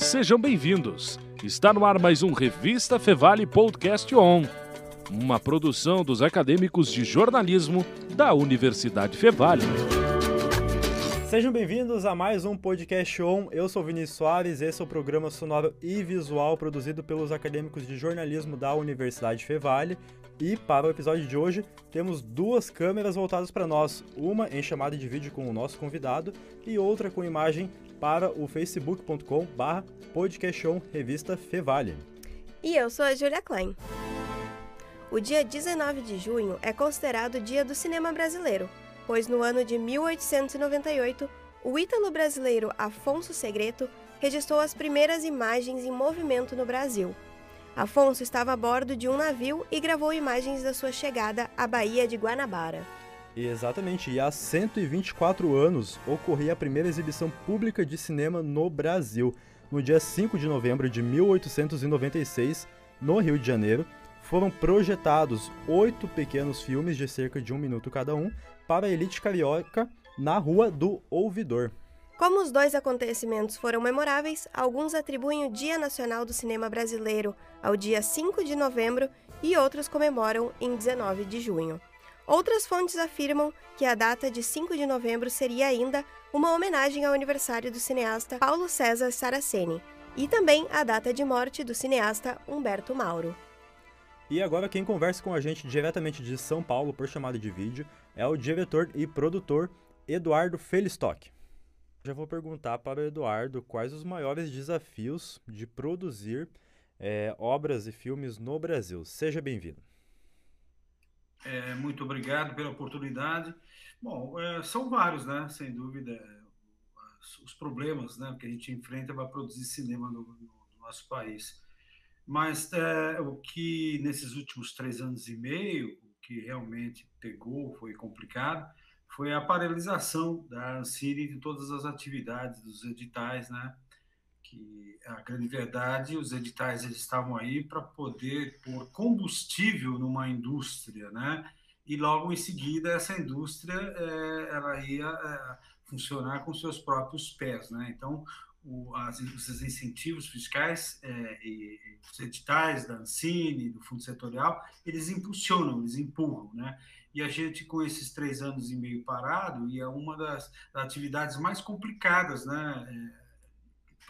Sejam bem-vindos. Está no ar mais um Revista Fevale Podcast On, uma produção dos acadêmicos de jornalismo da Universidade Fevale. Sejam bem-vindos a mais um podcast On. Eu sou Vinícius Soares, esse é o programa sonoro e visual produzido pelos acadêmicos de jornalismo da Universidade Fevale. E para o episódio de hoje, temos duas câmeras voltadas para nós, uma em chamada de vídeo com o nosso convidado e outra com imagem para o facebook.com/barra podcaston revista Fevale. E eu sou a Julia Klein. O dia 19 de junho é considerado o Dia do Cinema Brasileiro pois no ano de 1898, o ítalo-brasileiro Afonso Segreto registrou as primeiras imagens em movimento no Brasil. Afonso estava a bordo de um navio e gravou imagens da sua chegada à Baía de Guanabara. Exatamente, e há 124 anos ocorria a primeira exibição pública de cinema no Brasil. No dia 5 de novembro de 1896, no Rio de Janeiro, foram projetados oito pequenos filmes de cerca de um minuto cada um para a elite carioca na Rua do Ouvidor. Como os dois acontecimentos foram memoráveis, alguns atribuem o Dia Nacional do Cinema Brasileiro ao dia 5 de novembro e outros comemoram em 19 de junho. Outras fontes afirmam que a data de 5 de novembro seria ainda uma homenagem ao aniversário do cineasta Paulo César Saraceni e também a data de morte do cineasta Humberto Mauro. E agora quem conversa com a gente diretamente de São Paulo por chamada de vídeo é o diretor e produtor Eduardo Felistock. Já vou perguntar para o Eduardo quais os maiores desafios de produzir é, obras e filmes no Brasil. Seja bem-vindo. É, muito obrigado pela oportunidade. Bom, é, são vários, né? Sem dúvida, os problemas né, que a gente enfrenta para produzir cinema no, no nosso país. Mas é, o que nesses últimos três anos e meio, o que realmente pegou, foi complicado, foi a paralisação da Ancine de todas as atividades dos editais, né? Que a grande verdade, os editais eles estavam aí para poder pôr combustível numa indústria, né? E logo em seguida essa indústria é, ela ia é, funcionar com seus próprios pés, né? Então o, as, os incentivos fiscais é, e, e, os editais da Ancine, do Fundo Setorial, eles impulsionam, eles empurram, né? E a gente, com esses três anos e meio parado, e é uma das, das atividades mais complicadas, né?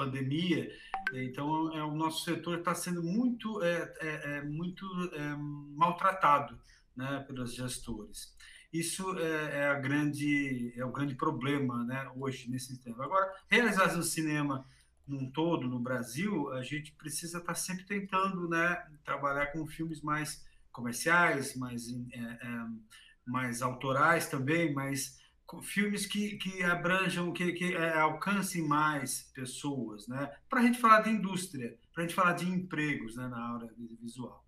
Pandemia, então é, o nosso setor está sendo muito, é, é, é muito é, maltratado né, pelos gestores. Isso é, é, a grande, é o grande problema né, hoje nesse tempo. Agora, realizar o cinema num todo no Brasil, a gente precisa estar sempre tentando né, trabalhar com filmes mais comerciais, mais, mais autorais também, mas filmes que, que abranjam, que, que é, alcancem mais pessoas, né? Para a gente falar de indústria, para a gente falar de empregos né, na área visual.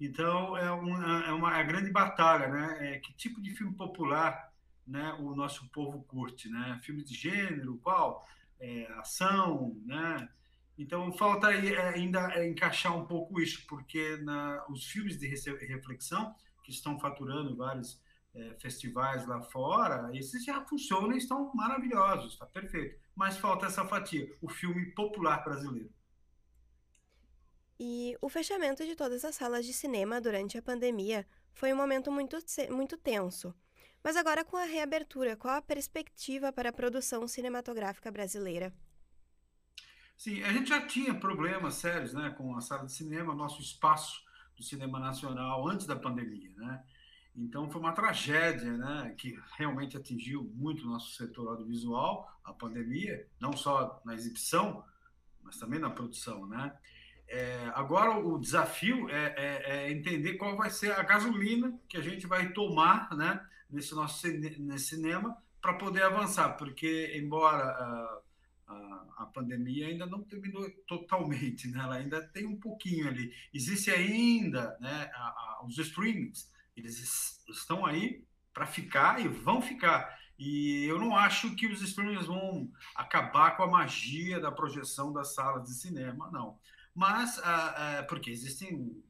Então, é uma, é uma é grande batalha, né? É, que tipo de filme popular né, o nosso povo curte, né? Filmes de gênero, qual? É, ação, né? Então, falta é, ainda é, encaixar um pouco isso, porque na, os filmes de reflexão, que estão faturando vários é, festivais lá fora, esses já funcionam e estão maravilhosos, está perfeito. Mas falta essa fatia, o filme popular brasileiro. E o fechamento de todas as salas de cinema durante a pandemia foi um momento muito, muito tenso. Mas agora, com a reabertura, qual a perspectiva para a produção cinematográfica brasileira? Sim, a gente já tinha problemas sérios né, com a sala de cinema, nosso espaço do cinema nacional antes da pandemia. Né? Então, foi uma tragédia né, que realmente atingiu muito o nosso setor audiovisual, a pandemia, não só na exibição, mas também na produção. Né? É, agora o desafio é, é, é, entender qual vai ser a gasolina que a gente vai tomar né, nesse nosso nesse cinema para poder avançar, porque embora a, a, a, pandemia ainda não terminou totalmente, né, ela ainda tem um pouquinho ali. Existe ainda né, a, os streamings, eles estão aí para ficar e vão ficar. E eu não acho que os streamings vão acabar com a magia da projeção das salas de cinema, não mas uh, uh, porque existem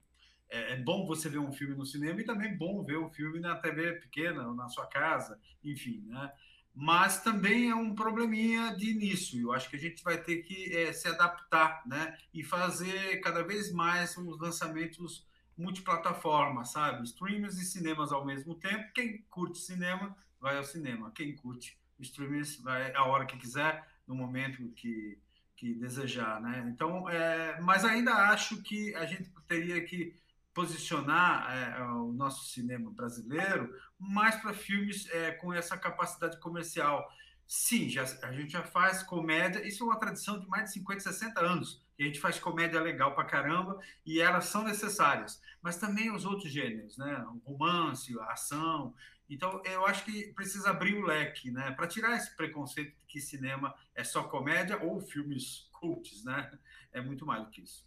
é, é, bom você ver um filme no cinema e também bom ver um filme na TV pequena na sua casa, enfim, né? mas também é um probleminha de início. Eu acho que a gente vai ter que é, se adaptar, né? E fazer cada vez mais os lançamentos multiplataforma, sabe? Streamers e cinemas ao mesmo tempo. Quem curte cinema vai ao cinema. Quem curte streamers vai a hora que quiser, no momento que, que desejar, né? Então, é, mas ainda acho que a gente teria que posicionar é, o nosso cinema brasileiro mais para filmes é, com essa capacidade comercial. Sim, já, a gente já faz comédia, isso é uma tradição de mais de 50, 60 anos. A gente faz comédia legal para caramba e elas são necessárias. Mas também os outros gêneros, né? O romance, a ação. Então, eu acho que precisa abrir o leque, né? Para tirar esse preconceito de que cinema é só comédia ou filmes cults, né? É muito mais do que isso.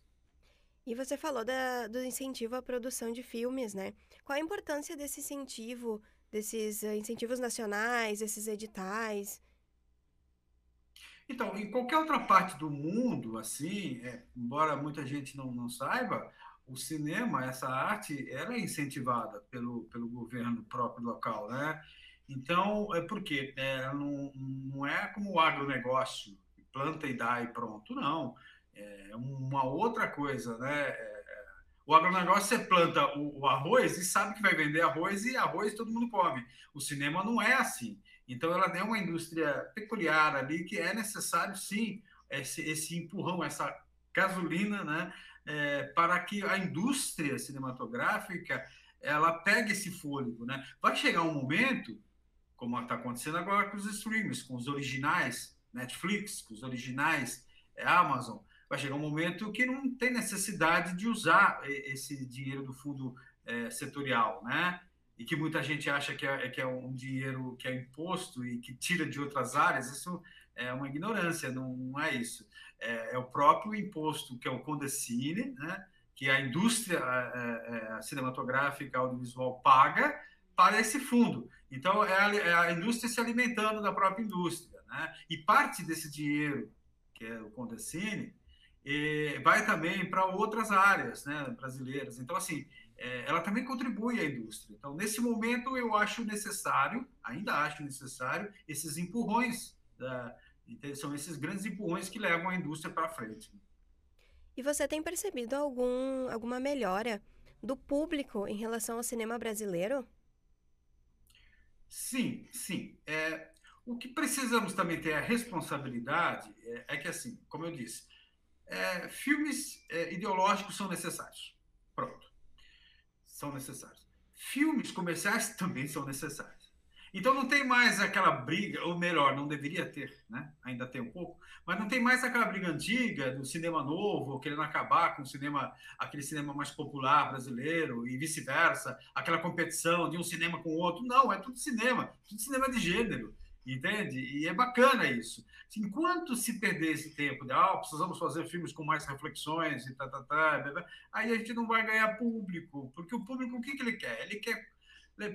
E você falou da, do incentivo à produção de filmes, né? Qual a importância desse incentivo, desses uh, incentivos nacionais, esses editais? Então, em qualquer outra parte do mundo, assim, é, embora muita gente não, não saiba, o cinema, essa arte, ela é incentivada pelo, pelo governo próprio local, né? Então, é porque é, não, não é como o agronegócio, planta e dá e pronto, não é uma outra coisa, né? É, o agronegócio você planta o, o, arroz e sabe que vai vender arroz e arroz todo mundo come. O cinema não é assim. Então ela tem uma indústria peculiar ali que é necessário sim esse, esse empurrão, essa gasolina, né? É, para que a indústria cinematográfica ela pegue esse fôlego, né? Vai chegar um momento, como está acontecendo agora com os streams, com os originais Netflix, com os originais é, Amazon, vai chegar um momento que não tem necessidade de usar esse dinheiro do fundo é, setorial, né? E que muita gente acha que é, que é um dinheiro que é imposto e que tira de outras áreas, isso é uma ignorância, não, é isso. É, é, o próprio imposto, que é o Condecine, né? que a indústria cinematográfica audiovisual paga para esse fundo. Então, é a, é a indústria se alimentando da própria indústria. Né? E parte desse dinheiro, que é o Condecine, vai também para outras áreas né, brasileiras. Então, assim, é, ela também contribui à indústria. Então, nesse momento, eu acho necessário, ainda acho necessário, esses empurrões, da, são esses grandes empurrões que levam a indústria para frente. E você tem percebido algum, alguma melhora do público em relação ao cinema brasileiro? Sim, sim. É, o que precisamos também ter a responsabilidade é, é que, assim, como eu disse, é, filmes é, ideológicos são necessários. Pronto. São necessários. Filmes comerciais também são necessários. Então não tem mais aquela briga, ou melhor, não deveria ter, né? Ainda tem um pouco, mas não tem mais aquela briga antiga do cinema novo, querendo acabar com o cinema, aquele cinema mais popular brasileiro e vice-versa, aquela competição de um cinema com o outro. Não, é tudo cinema, tudo cinema de gênero entende? E é bacana isso. Enquanto se perder esse tempo de, ah, precisamos fazer filmes com mais reflexões e tá, tá, tá, aí a gente não vai ganhar público, porque o público, o que, que ele quer? Ele quer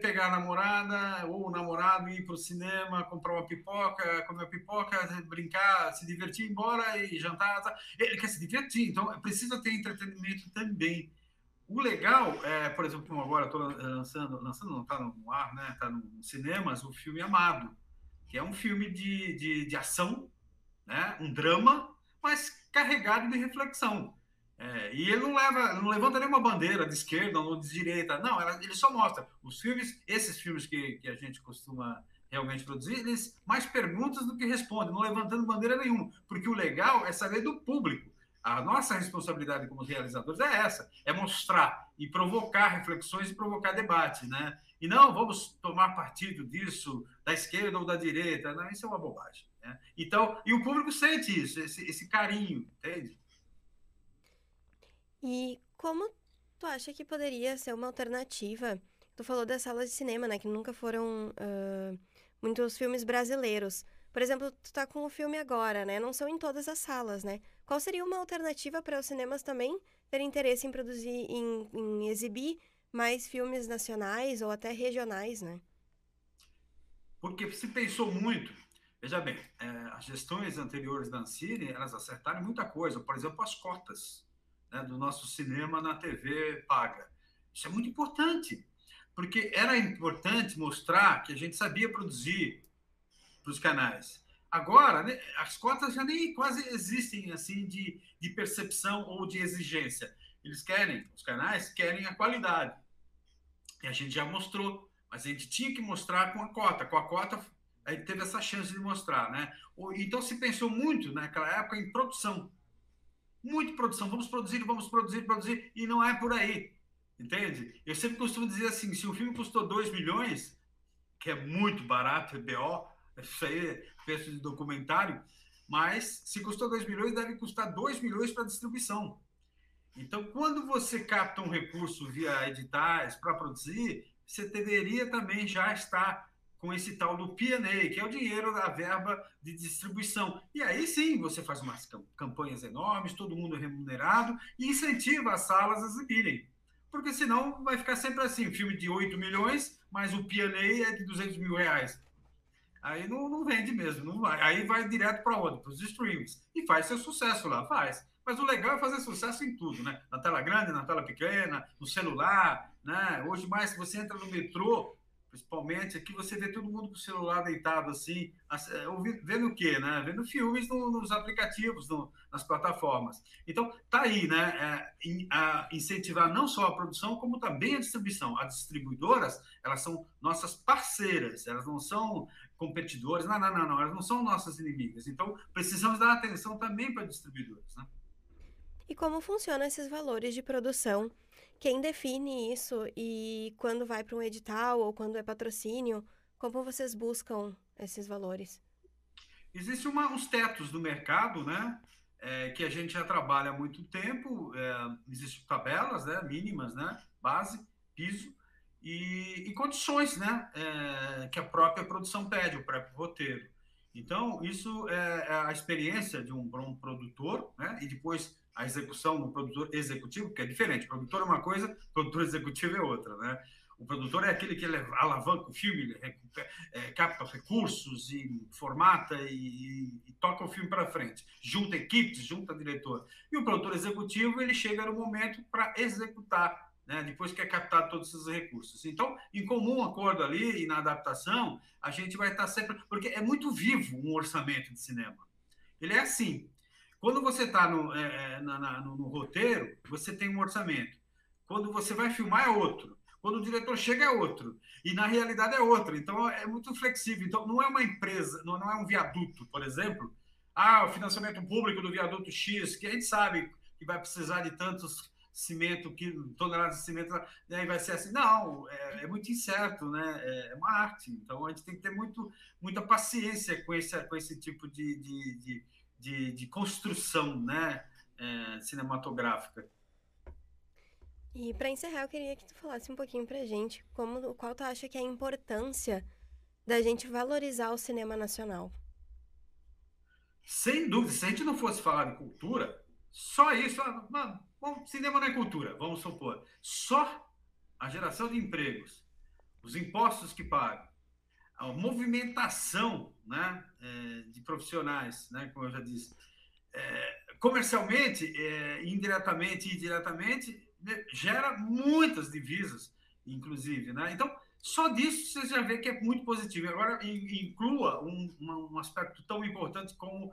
pegar a namorada ou o namorado ir para o cinema, comprar uma pipoca, comer uma pipoca, brincar, se divertir, ir embora e jantar. Tá? Ele quer se divertir, então precisa ter entretenimento também. O legal é, por exemplo, como agora estou lançando, lançando não está no ar, né? Está nos cinemas, o filme Amado que é um filme de, de, de ação, né? um drama, mas carregado de reflexão. É, e ele não leva, não levanta nenhuma bandeira de esquerda ou de direita, não, ele só mostra os filmes, esses filmes que, que a gente costuma realmente produzir, eles mais perguntas do que respondem, não levantando bandeira nenhuma, porque o legal é saber do público. A nossa responsabilidade como realizadores é essa, é mostrar e provocar reflexões e provocar debate, né? E não vamos tomar partido disso, da esquerda ou da direita. Não, isso é uma bobagem. Né? Então, e o público sente isso, esse, esse carinho, entende? E como tu acha que poderia ser uma alternativa? Tu falou das salas de cinema, né? Que nunca foram uh, muitos filmes brasileiros. Por exemplo, tu tá com o filme agora, né? Não são em todas as salas, né? Qual seria uma alternativa para os cinemas também terem interesse em produzir, em, em exibir mais filmes nacionais ou até regionais, né? Porque se pensou muito. Veja bem, é, as gestões anteriores da Ancine, elas acertaram muita coisa. Por exemplo, as cotas né, do nosso cinema na TV paga. Isso é muito importante, porque era importante mostrar que a gente sabia produzir os canais. Agora, né, as cotas já nem quase existem assim de, de percepção ou de exigência. Eles querem, os canais querem a qualidade. E a gente já mostrou, mas a gente tinha que mostrar com a cota. Com a cota, a gente teve essa chance de mostrar, né? Então se pensou muito naquela época em produção. Muito produção. Vamos produzir, vamos produzir, produzir. E não é por aí. Entende? Eu sempre costumo dizer assim: se o filme custou 2 milhões, que é muito barato, é BO, isso aí é preço de documentário, mas se custou 2 milhões, deve custar 2 milhões para distribuição. Então, quando você capta um recurso via editais para produzir, você deveria também já estar com esse tal do P&A, que é o dinheiro da verba de distribuição. E aí sim, você faz umas campanhas enormes, todo mundo é remunerado e incentiva as salas a exibirem. Porque senão vai ficar sempre assim, filme de 8 milhões, mas o P&A é de 200 mil reais. Aí não, não vende mesmo, não vai. Aí vai direto para onde? Para os streams. E faz seu sucesso lá, faz. Mas o legal é fazer sucesso em tudo, né? Na tela grande, na tela pequena, no celular, né? Hoje mais, se você entra no metrô, principalmente, aqui você vê todo mundo com o celular deitado assim, é, vendo o quê, né? Vendo filmes no, nos aplicativos, no, nas plataformas. Então, tá aí, né? É, in, a incentivar não só a produção, como também a distribuição. As distribuidoras, elas são nossas parceiras, elas não são competidores, não, não, não, não, elas não são nossas inimigas. Então, precisamos dar atenção também para distribuidores, né? E como funcionam esses valores de produção? Quem define isso e quando vai para um edital ou quando é patrocínio, como vocês buscam esses valores? Existem uns tetos do mercado, né? É, que a gente já trabalha há muito tempo. É, existem tabelas, né? Mínimas, né? Base, piso e, e condições, né? É, que a própria produção pede, o próprio roteiro. Então, isso é, é a experiência de um, um produtor, né? E depois a execução no produtor executivo, que é diferente. O produtor é uma coisa, produtor executivo é outra, né? O produtor é aquele que alavanca o filme, é, capta recursos e formata e, e toca o filme para frente, junta equipes, junta diretor. E o produtor executivo ele chega no momento para executar, né? Depois que é captado todos esses recursos. Então, em comum acordo ali e na adaptação, a gente vai estar sempre, porque é muito vivo um orçamento de cinema. Ele é assim. Quando você está no, é, é no, no, roteiro, você tem um orçamento. Quando você vai filmar, é outro. Quando o diretor chega, é outro. E na realidade é outro. Então é muito flexível. Então não é uma empresa, não, não é um viaduto, por exemplo. Ah, o financiamento público do viaduto X, que a gente sabe que vai precisar de tantos cimento, toneladas de cimento, né, vai ser assim. Não, é, é, muito incerto, né? É, é uma arte. Então a gente tem que ter muito, muita paciência com esse, com esse tipo de, de, de de, de construção né, é, cinematográfica. E para encerrar, eu queria que tu falasse um pouquinho para a gente como, qual tu acha que é a importância da gente valorizar o cinema nacional. Sem dúvida, se a gente não fosse falar de cultura, só isso, ah, mano, bom, cinema não é cultura, vamos supor. Só a geração de empregos, os impostos que pagam, a movimentação né, é, de profissionais, né, como eu já disse, é, comercialmente, é, indiretamente e diretamente, né, gera muitas divisas, inclusive. Né? Então, só disso você já vê que é muito positivo. Agora, inclua um, um aspecto tão importante como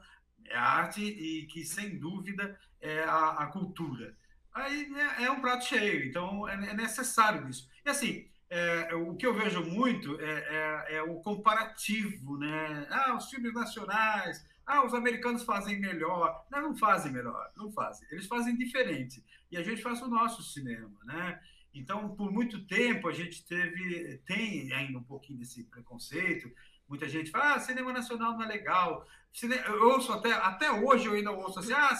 a arte e que, sem dúvida, é a, a cultura. Aí é, é, um prato cheio, então é, é necessário isso. E assim, é, o que eu vejo muito é, é, é, o comparativo, né? Ah, os filmes nacionais, ah, os americanos fazem melhor. Não, não fazem melhor, não fazem. Eles fazem diferente. E a gente faz o nosso cinema, né? Então, por muito tempo, a gente teve, tem ainda um pouquinho desse preconceito. Muita gente fala, ah, cinema nacional não é legal. Eu ouço até, até hoje eu ainda ouço assim, ah,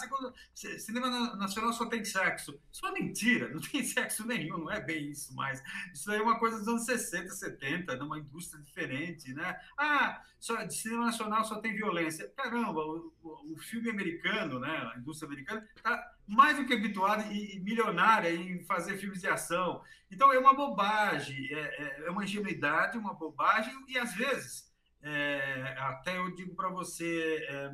cinema nacional só tem sexo. Isso é mentira, não tem sexo nenhum, não é bem isso mais. Isso aí é uma coisa dos anos 60, 70, numa indústria diferente, né? Ah, só, de cinema nacional só tem violência. Caramba, o, o, o filme americano, né, a indústria americana, está mais do que habituada e milionária em fazer filmes de ação. Então é uma bobagem, é, é, é uma ingenuidade, uma bobagem, e às vezes é, até eu digo para você, é,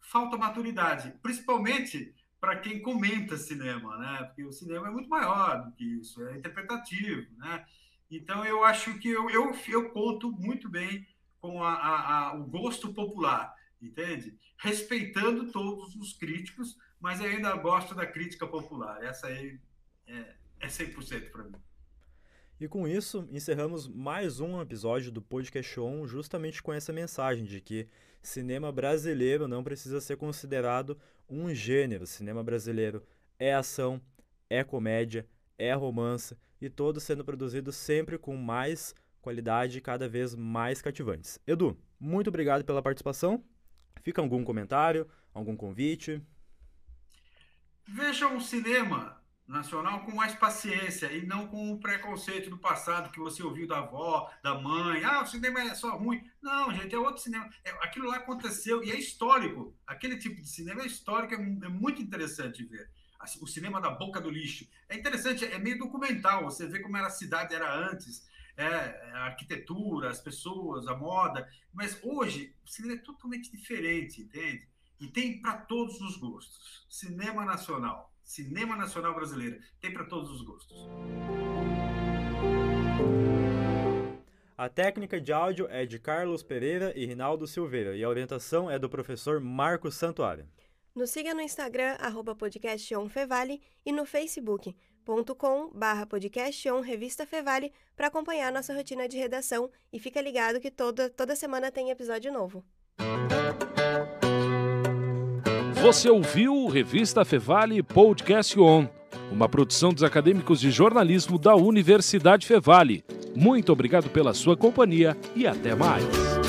falta maturidade, principalmente para quem comenta cinema, né? Porque o cinema é muito maior do que isso, é interpretativo, né? Então eu acho que eu, eu, eu conto muito bem com a, a, a, o gosto popular, entende? Respeitando todos os críticos, mas ainda gosto da crítica popular. Essa aí é, é 100% para mim. E com isso, encerramos mais um episódio do Podcast On, justamente com essa mensagem de que cinema brasileiro não precisa ser considerado um gênero. Cinema brasileiro é ação, é comédia, é romance e todos sendo produzidos sempre com mais qualidade e cada vez mais cativantes. Edu, muito obrigado pela participação. Fica algum comentário, algum convite? Vejam o cinema nacional com mais paciência e não com o preconceito do passado que você ouviu da avó, da mãe. Ah, o cinema é só ruim. Não, gente, é outro cinema. É, aquilo lá aconteceu e é histórico. Aquele tipo de cinema é histórico, é, é muito interessante ver. O cinema da boca do lixo. É interessante, é meio documental. Você vê como era a cidade era antes, é, a arquitetura, as pessoas, a moda. Mas hoje o cinema é totalmente diferente, entende? E tem para todos os gostos. Cinema nacional cinema nacional brasileiro. Tem para todos os gostos. A técnica de áudio é de Carlos Pereira e Rinaldo Silveira e a orientação é do professor Marcos Santuário. Nos siga no Instagram, arroba podcastonfevale e no facebook.com barra podcaston revista Fevale para acompanhar nossa rotina de redação e fica ligado que toda, toda semana tem episódio novo. Você ouviu Revista Fevale Podcast On, uma produção dos acadêmicos de jornalismo da Universidade Fevale. Muito obrigado pela sua companhia e até mais.